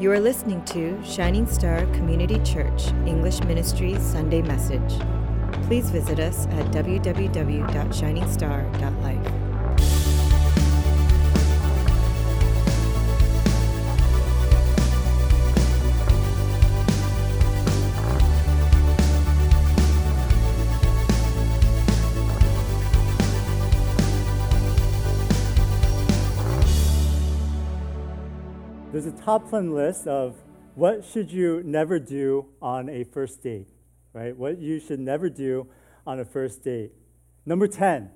You are listening to Shining Star Community Church English Ministry Sunday Message. Please visit us at www.shiningstar.life. 10 list of what should you never do on a first date, right? What you should never do on a first date. Number 10,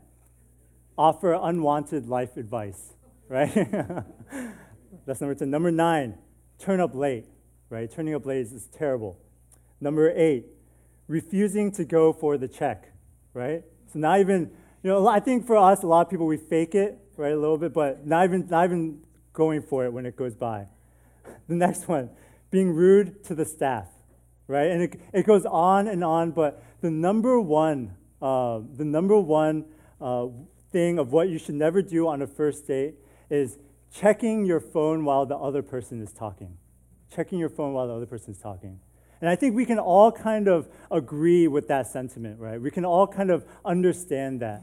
offer unwanted life advice, right? That's number 10. Number 9, turn up late, right? Turning up late is, is terrible. Number 8, refusing to go for the check, right? So not even, you know, I think for us, a lot of people, we fake it, right, a little bit, but not even, not even going for it when it goes by. The next one, being rude to the staff, right? And it, it goes on and on, but the number one, uh, the number one uh, thing of what you should never do on a first date is checking your phone while the other person is talking. Checking your phone while the other person is talking. And I think we can all kind of agree with that sentiment, right? We can all kind of understand that.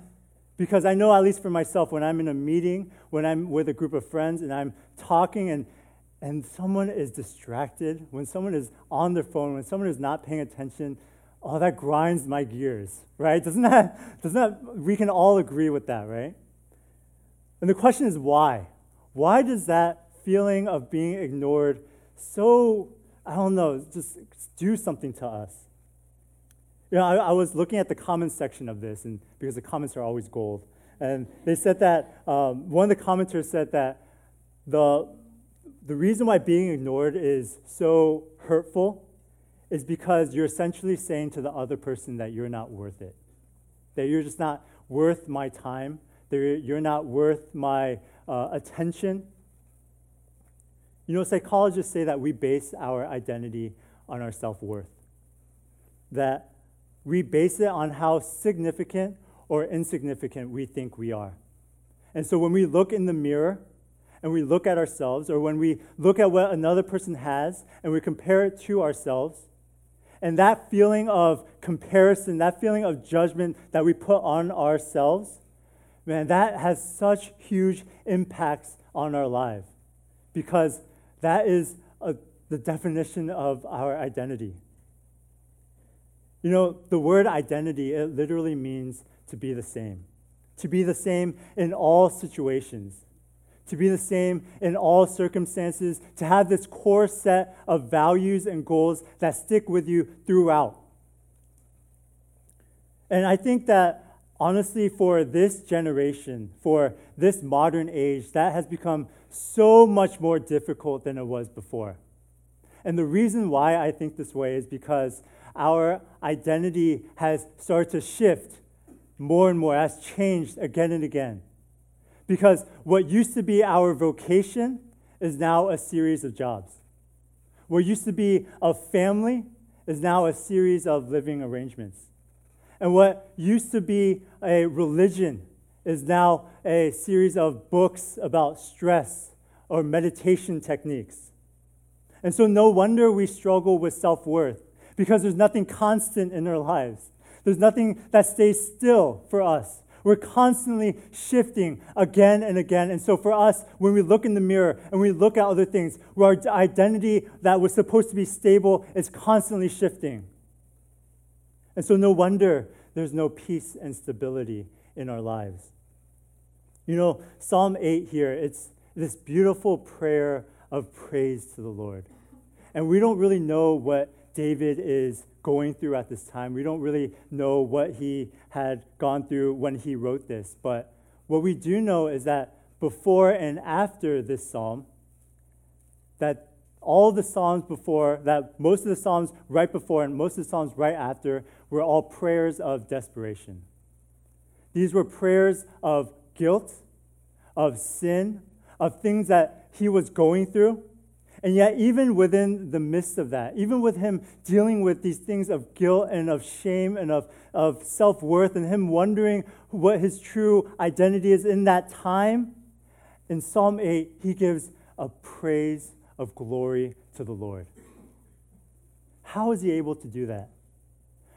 Because I know, at least for myself, when I'm in a meeting, when I'm with a group of friends and I'm talking and, and someone is distracted, when someone is on their phone, when someone is not paying attention, oh, that grinds my gears, right? Doesn't that, doesn't that, we can all agree with that, right? And the question is why? Why does that feeling of being ignored so, I don't know, just do something to us? You know, I, I, was looking at the comments section of this, and because the comments are always gold, and they said that um, one of the commenters said that the the reason why being ignored is so hurtful is because you're essentially saying to the other person that you're not worth it, that you're just not worth my time, that you're not worth my uh, attention. You know, psychologists say that we base our identity on our self worth. That we base it on how significant or insignificant we think we are. And so when we look in the mirror and we look at ourselves, or when we look at what another person has and we compare it to ourselves, and that feeling of comparison, that feeling of judgment that we put on ourselves, man, that has such huge impacts on our life because that is a, the definition of our identity. You know, the word identity, it literally means to be the same. To be the same in all situations. To be the same in all circumstances. To have this core set of values and goals that stick with you throughout. And I think that honestly, for this generation, for this modern age, that has become so much more difficult than it was before. And the reason why I think this way is because our identity has started to shift more and more, has changed again and again. Because what used to be our vocation is now a series of jobs. What used to be a family is now a series of living arrangements. And what used to be a religion is now a series of books about stress or meditation techniques. And so, no wonder we struggle with self worth because there's nothing constant in our lives. There's nothing that stays still for us. We're constantly shifting again and again. And so, for us, when we look in the mirror and we look at other things, our identity that was supposed to be stable is constantly shifting. And so, no wonder there's no peace and stability in our lives. You know, Psalm 8 here, it's this beautiful prayer of praise to the Lord. And we don't really know what David is going through at this time. We don't really know what he had gone through when he wrote this. But what we do know is that before and after this psalm, that all the psalms before, that most of the psalms right before and most of the psalms right after were all prayers of desperation. These were prayers of guilt, of sin, of things that he was going through. And yet, even within the midst of that, even with him dealing with these things of guilt and of shame and of, of self worth, and him wondering what his true identity is in that time, in Psalm 8, he gives a praise of glory to the Lord. How is he able to do that?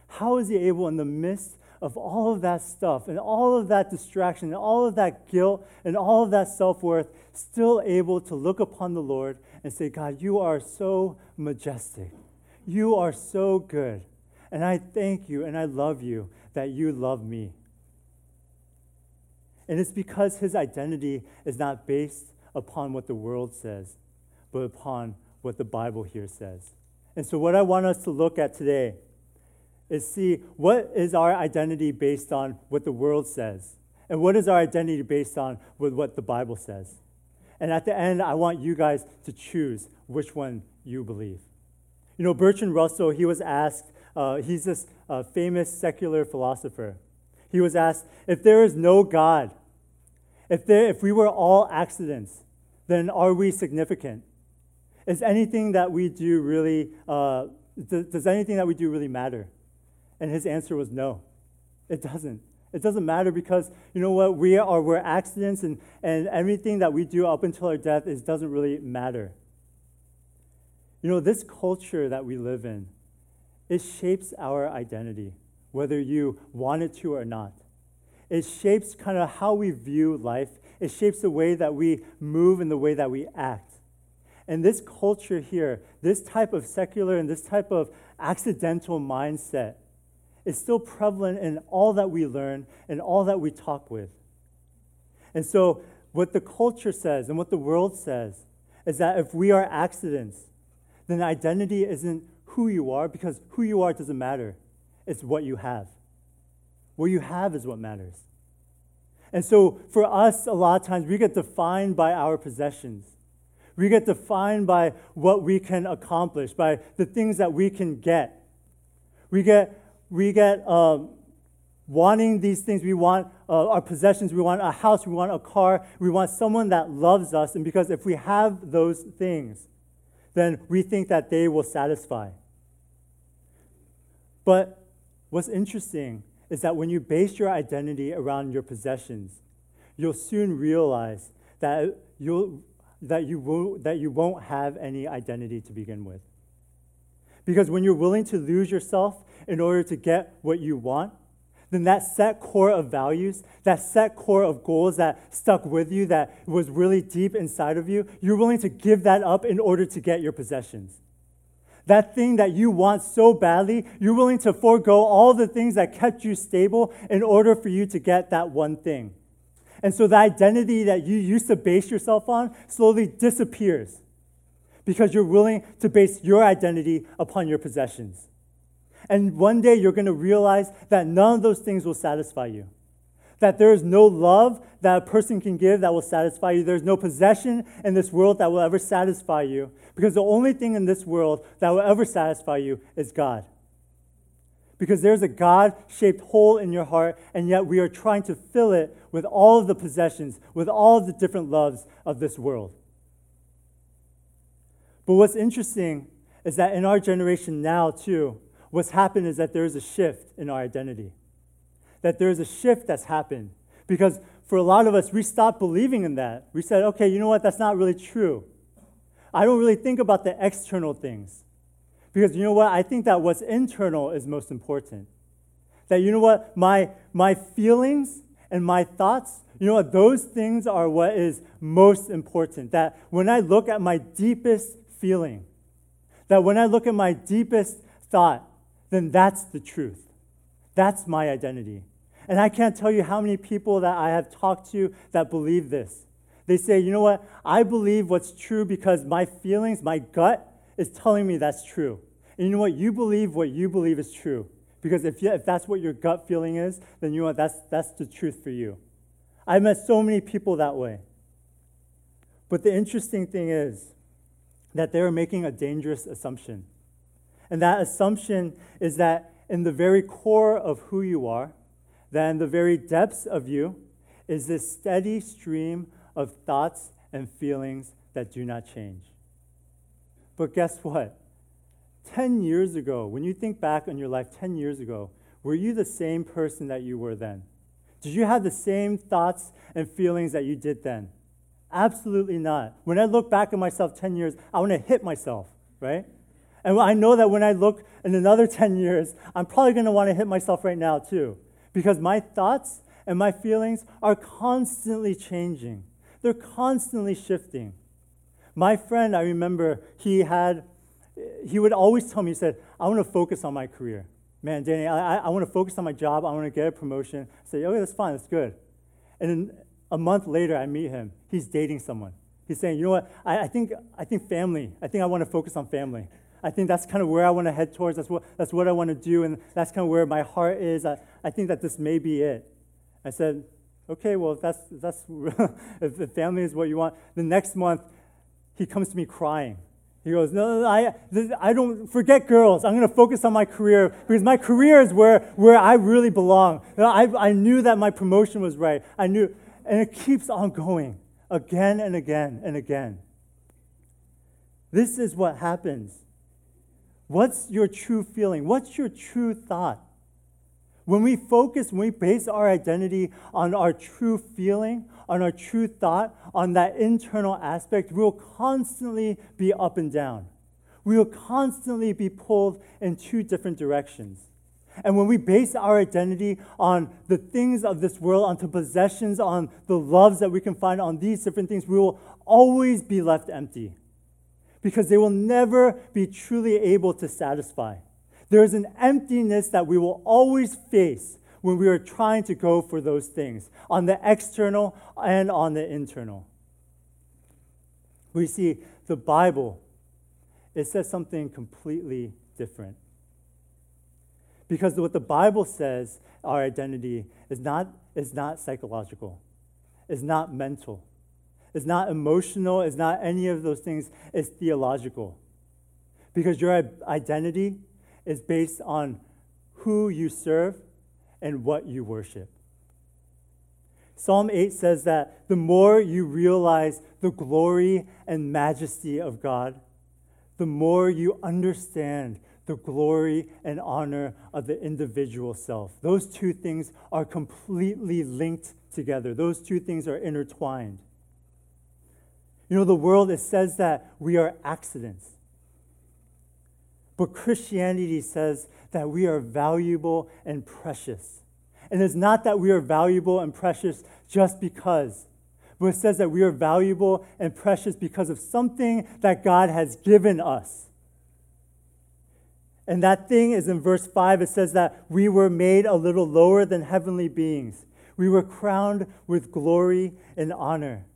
How is he able, in the midst of all of that stuff and all of that distraction and all of that guilt and all of that self worth, still able to look upon the Lord and say, God, you are so majestic. You are so good. And I thank you and I love you that you love me. And it's because his identity is not based upon what the world says, but upon what the Bible here says. And so, what I want us to look at today is see what is our identity based on what the world says, and what is our identity based on with what the Bible says. And at the end, I want you guys to choose which one you believe. You know, Bertrand Russell, he was asked, uh, he's this uh, famous secular philosopher. He was asked, if there is no God, if, there, if we were all accidents, then are we significant? Is anything that we do really, uh, th- does anything that we do really matter? And his answer was no, it doesn't. It doesn't matter because you know what? We are we're accidents and, and everything that we do up until our death is doesn't really matter. You know, this culture that we live in, it shapes our identity, whether you want it to or not. It shapes kind of how we view life. It shapes the way that we move and the way that we act. And this culture here, this type of secular and this type of accidental mindset, is still prevalent in all that we learn and all that we talk with. And so, what the culture says and what the world says is that if we are accidents, then identity isn't who you are because who you are doesn't matter. It's what you have. What you have is what matters. And so, for us, a lot of times we get defined by our possessions. We get defined by what we can accomplish, by the things that we can get. We get we get um, wanting these things. We want uh, our possessions. We want a house. We want a car. We want someone that loves us. And because if we have those things, then we think that they will satisfy. But what's interesting is that when you base your identity around your possessions, you'll soon realize that, you'll, that, you, will, that you won't have any identity to begin with. Because when you're willing to lose yourself in order to get what you want, then that set core of values, that set core of goals that stuck with you, that was really deep inside of you, you're willing to give that up in order to get your possessions. That thing that you want so badly, you're willing to forego all the things that kept you stable in order for you to get that one thing. And so the identity that you used to base yourself on slowly disappears because you're willing to base your identity upon your possessions. And one day you're going to realize that none of those things will satisfy you. That there is no love that a person can give that will satisfy you. There's no possession in this world that will ever satisfy you. Because the only thing in this world that will ever satisfy you is God. Because there's a God shaped hole in your heart, and yet we are trying to fill it with all of the possessions, with all of the different loves of this world. But what's interesting is that in our generation now, too, what's happened is that there's a shift in our identity. That there's a shift that's happened. Because for a lot of us, we stopped believing in that. We said, okay, you know what? That's not really true. I don't really think about the external things. Because you know what? I think that what's internal is most important. That you know what? My, my feelings and my thoughts, you know what? Those things are what is most important. That when I look at my deepest feeling. That when I look at my deepest thought, then that's the truth. That's my identity. And I can't tell you how many people that I have talked to that believe this. They say, you know what? I believe what's true because my feelings, my gut is telling me that's true. And you know what? You believe what you believe is true. Because if, you, if that's what your gut feeling is, then you know what? That's, that's the truth for you. I've met so many people that way. But the interesting thing is, that they are making a dangerous assumption. And that assumption is that in the very core of who you are, that in the very depths of you, is this steady stream of thoughts and feelings that do not change. But guess what? 10 years ago, when you think back on your life 10 years ago, were you the same person that you were then? Did you have the same thoughts and feelings that you did then? Absolutely not. When I look back at myself 10 years, I want to hit myself right? And I know that when I look in another 10 years, I'm probably going to want to hit myself right now too, because my thoughts and my feelings are constantly changing. They're constantly shifting. My friend, I remember, he had, he would always tell me, he said, I want to focus on my career. Man, Danny, I, I want to focus on my job. I want to get a promotion. I say, okay, that's fine, that's good. And a month later, I meet him. He's dating someone. He's saying, you know what, I, I think, I think family. I think I want to focus on family. I think that's kind of where I want to head towards. That's what, that's what I want to do, and that's kind of where my heart is. I, I think that this may be it. I said, okay, well, if that's, that's if the family is what you want. The next month, he comes to me crying. He goes, no, no, I, I don't, forget girls. I'm going to focus on my career because my career is where, where I really belong. I, I knew that my promotion was right. I knew, and it keeps on going again and again and again. This is what happens What's your true feeling? What's your true thought? When we focus, when we base our identity on our true feeling, on our true thought, on that internal aspect, we will constantly be up and down. We will constantly be pulled in two different directions. And when we base our identity on the things of this world, onto possessions, on the loves that we can find on these different things, we will always be left empty because they will never be truly able to satisfy. There is an emptiness that we will always face when we are trying to go for those things on the external and on the internal. We see the Bible, it says something completely different. Because what the Bible says, our identity, is not, is not psychological, is not mental it's not emotional, it's not any of those things, it's theological. Because your identity is based on who you serve and what you worship. Psalm 8 says that the more you realize the glory and majesty of God, the more you understand the glory and honor of the individual self. Those two things are completely linked together, those two things are intertwined. You know, the world, it says that we are accidents. But Christianity says that we are valuable and precious. And it's not that we are valuable and precious just because, but it says that we are valuable and precious because of something that God has given us. And that thing is in verse 5. It says that we were made a little lower than heavenly beings. We were crowned with glory and honor.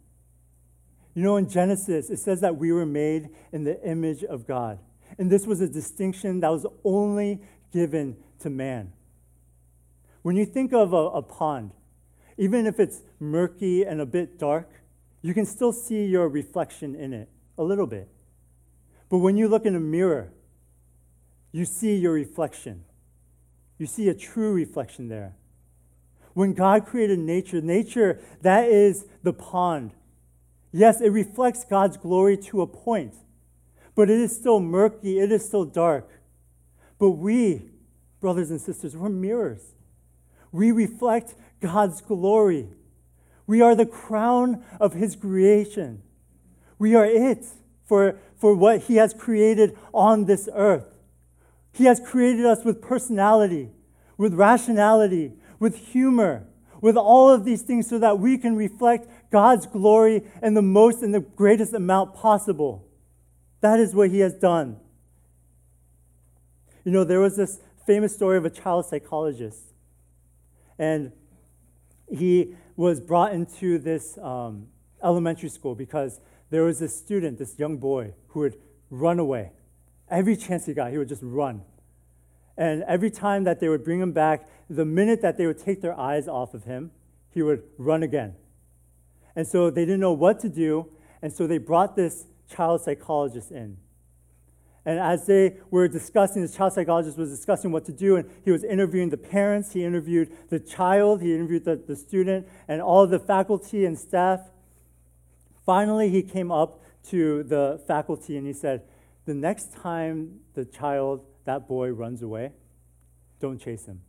You know, in Genesis, it says that we were made in the image of God. And this was a distinction that was only given to man. When you think of a, a, pond, even if it's murky and a bit dark, you can still see your reflection in it a little bit. But when you look in a mirror, you see your reflection. You see a true reflection there. When God created nature, nature, that is the pond Yes, it reflects God's glory to a point, but it is still murky, it is still dark. But we, brothers and sisters, we're mirrors. We reflect God's glory. We are the crown of His creation. We are it for, for what He has created on this earth. He has created us with personality, with rationality, with humor, with all of these things so that we can reflect God's glory in the most and the greatest amount possible. That is what he has done. You know, there was this famous story of a child psychologist, and he was brought into this um, elementary school because there was this student, this young boy, who had run away. Every chance he got, he would just run. And every time that they would bring him back, the minute that they would take their eyes off of him, he would run again. And so they didn't know what to do, and so they brought this child psychologist in. And as they were discussing, this child psychologist was discussing what to do, and he was interviewing the parents, he interviewed the child, he interviewed the, the student, and all the faculty and staff. Finally, he came up to the faculty and he said, The next time the child, that boy, runs away, don't chase him.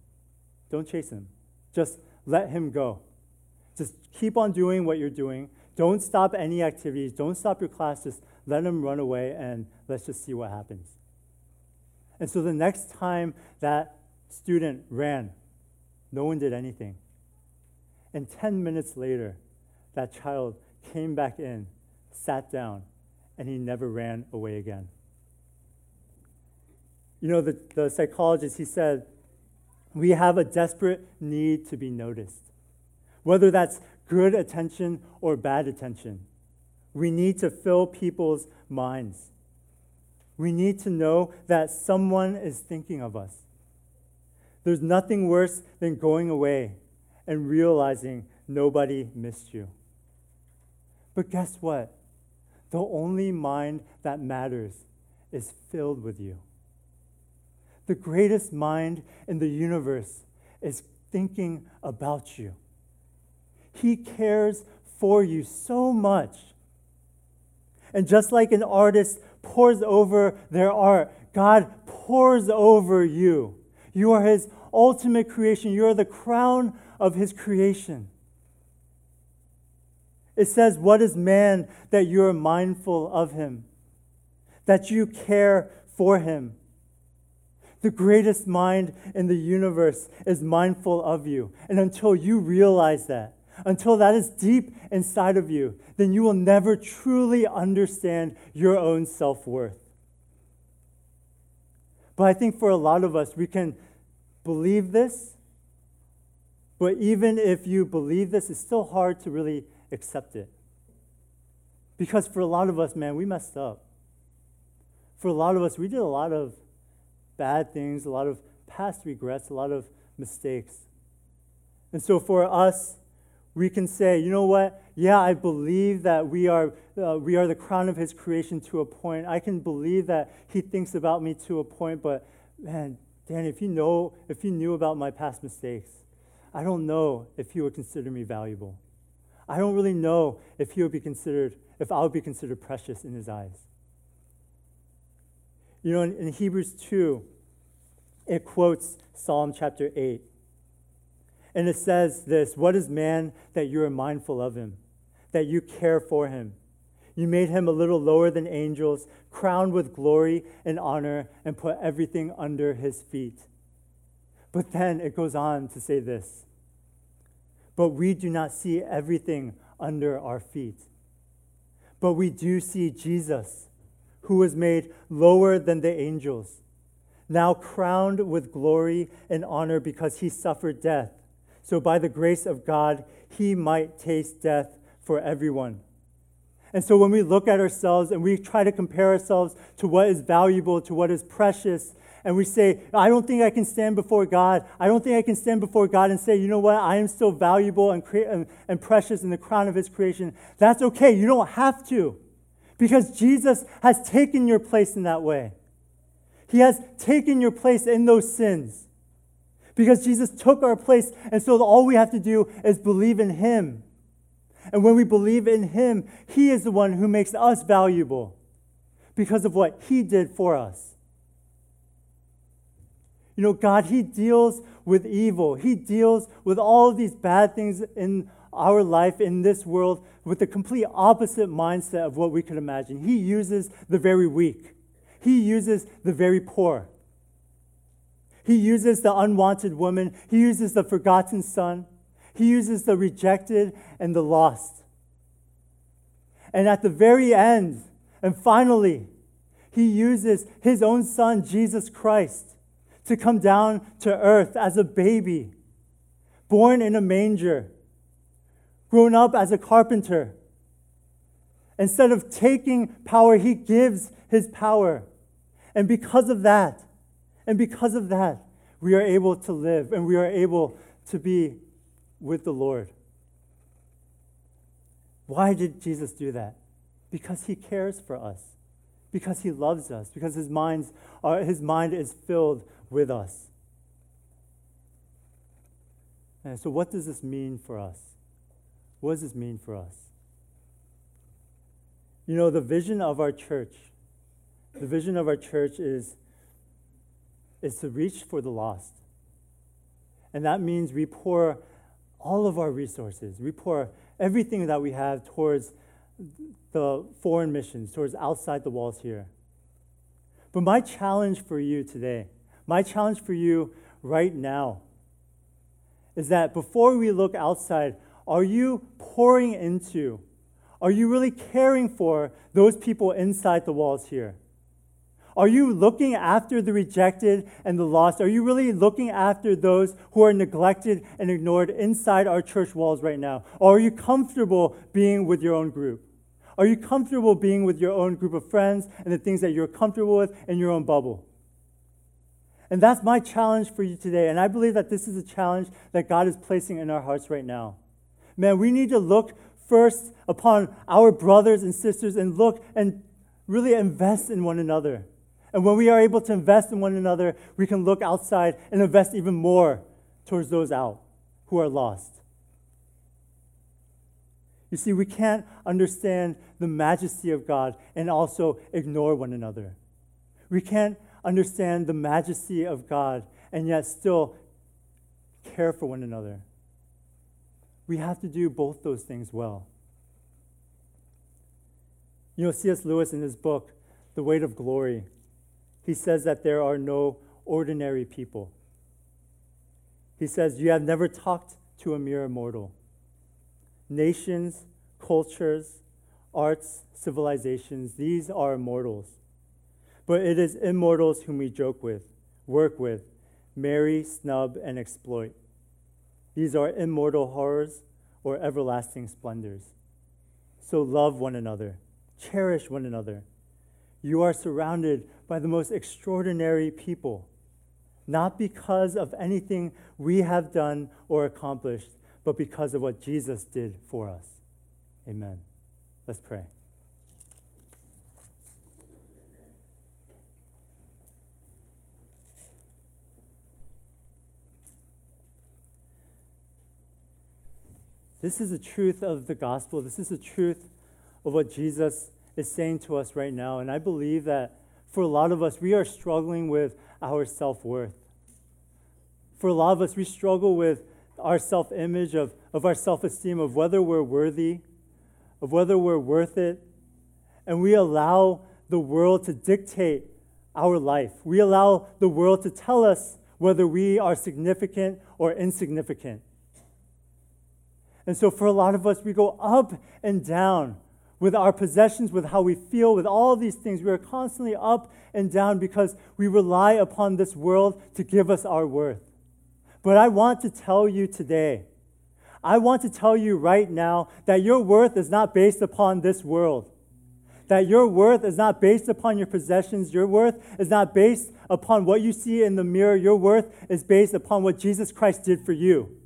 Don't chase him. Just let him go. Just keep on doing what you're doing. Don't stop any activities. Don't stop your class. Just let him run away and let's just see what happens. And so the next time that student ran, no one did anything. And 10 minutes later, that child came back in, sat down, and he never ran away again. You know, the, the psychologist, he said, we have a desperate need to be noticed. Whether that's good attention or bad attention, we need to fill people's minds. We need to know that someone is thinking of us. There's nothing worse than going away and realizing nobody missed you. But guess what? The only mind that matters is filled with you. The greatest mind in the universe is thinking about you. He cares for you so much. And just like an artist pours over their art, God pours over you. You are His ultimate creation, you are the crown of His creation. It says, What is man that you are mindful of him? That you care for him. The greatest mind in the universe is mindful of you. And until you realize that, until that is deep inside of you, then you will never truly understand your own self worth. But I think for a lot of us, we can believe this. But even if you believe this, it's still hard to really accept it. Because for a lot of us, man, we messed up. For a lot of us, we did a lot of bad things, a lot of past regrets, a lot of mistakes. And so for us, we can say, you know what? Yeah, I believe that we are, uh, we are the crown of his creation to a point. I can believe that he thinks about me to a point, but man, Dan, if you know, if you knew about my past mistakes, I don't know if he would consider me valuable. I don't really know if he would be considered, if I would be considered precious in his eyes. You know, in, in Hebrews 2, it quotes Psalm chapter 8. And it says this What is man that you are mindful of him, that you care for him? You made him a little lower than angels, crowned with glory and honor, and put everything under his feet. But then it goes on to say this but we do not see everything under our feet. But we do see Jesus, who was made lower than the angels, now crowned with glory and honor because he suffered death. So, by the grace of God, he might taste death for everyone. And so, when we look at ourselves and we try to compare ourselves to what is valuable, to what is precious, and we say, I don't think I can stand before God. I don't think I can stand before God and say, you know what, I am still valuable and, cre- and, and precious in the crown of His creation. That's okay. You don't have to because Jesus has taken your place in that way. He has taken your place in those sins because Jesus took our place. And so all we have to do is believe in Him. And when we believe in Him, He is the one who makes us valuable because of what He did for us. You know, God, He deals with evil. He deals with all of these bad things in our life, in this world, with the complete opposite mindset of what we could imagine. He uses the very weak, He uses the very poor. He uses the unwanted woman. He uses the forgotten son. He uses the rejected and the lost. And at the very end, and finally, he uses his own son, Jesus Christ, to come down to earth as a baby, born in a manger, grown up as a carpenter. Instead of taking power, he gives his power. And because of that, and because of that, we are able to live and we are able to be with the Lord. Why did Jesus do that? Because he cares for us, because he loves us, because his, minds are, his mind is filled with us. And so, what does this mean for us? What does this mean for us? You know, the vision of our church, the vision of our church is, is to reach for the lost. And that means we pour all of our resources, we pour everything that we have towards the foreign missions, towards outside the walls here. But my challenge for you today, my challenge for you right now, is that before we look outside, are you pouring into, are you really caring for those people inside the walls here? Are you looking after the rejected and the lost? Are you really looking after those who are neglected and ignored inside our church walls right now? Or are you comfortable being with your own group? Are you comfortable being with your own group of friends and the things that you're comfortable with in your own bubble? And that's my challenge for you today. And I believe that this is a challenge that God is placing in our hearts right now. Man, we need to look first upon our brothers and sisters and look and really invest in one another. And when we are able to invest in one another, we can look outside and invest even more towards those out who are lost. You see, we can't understand the majesty of God and also ignore one another. We can't understand the majesty of God and yet still care for one another. We have to do both those things well. You know, C.S. Lewis in his book, The Weight of Glory, he says that there are no ordinary people. He says, You have never talked to a mere mortal. Nations, cultures, arts, civilizations, these are immortals. But it is immortals whom we joke with, work with, marry, snub, and exploit. These are immortal horrors or everlasting splendors. So love one another, cherish one another. You are surrounded by the most extraordinary people, not because of anything we have done or accomplished, but because of what Jesus did for us. Amen. Let's pray. This is the truth of the gospel. This is the truth of what Jesus is saying to us right now. And I believe that for a lot of us, we are struggling with our self worth. For a lot of us, we struggle with our self image, of, of our self esteem, of whether we're worthy, of whether we're worth it. And we allow the world to dictate our life. We allow the world to tell us whether we are significant or insignificant. And so, for a lot of us, we go up and down with our possessions, with how we feel, with all these things. We are constantly up and down because we rely upon this world to give us our worth. But I want to tell you today, I want to tell you right now that your worth is not based upon this world. That your worth is not based upon your possessions. Your worth is not based upon what you see in the mirror. Your worth is based upon what Jesus Christ did for you.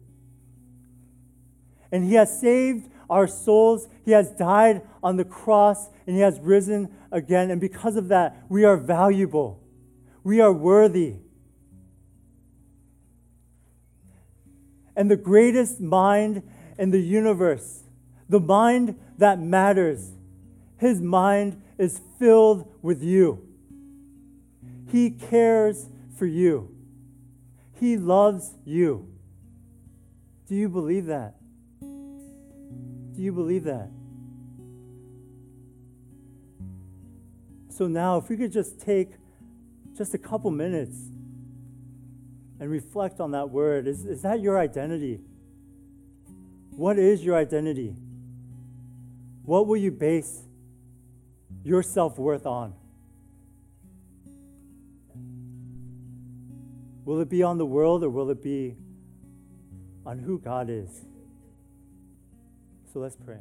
And He has saved our souls. He has died on the cross and He has risen again. And because of that, we are valuable. We are worthy. And the greatest mind in the universe, the mind that matters, His mind is filled with you. He cares for you. He loves you. Do you believe that? Do you believe that? So now, if we could just take just a couple minutes and reflect on that word, is, is that your identity? What is your identity? What will you base your self worth on? Will it be on the world or will it be on who God is? So let's pray.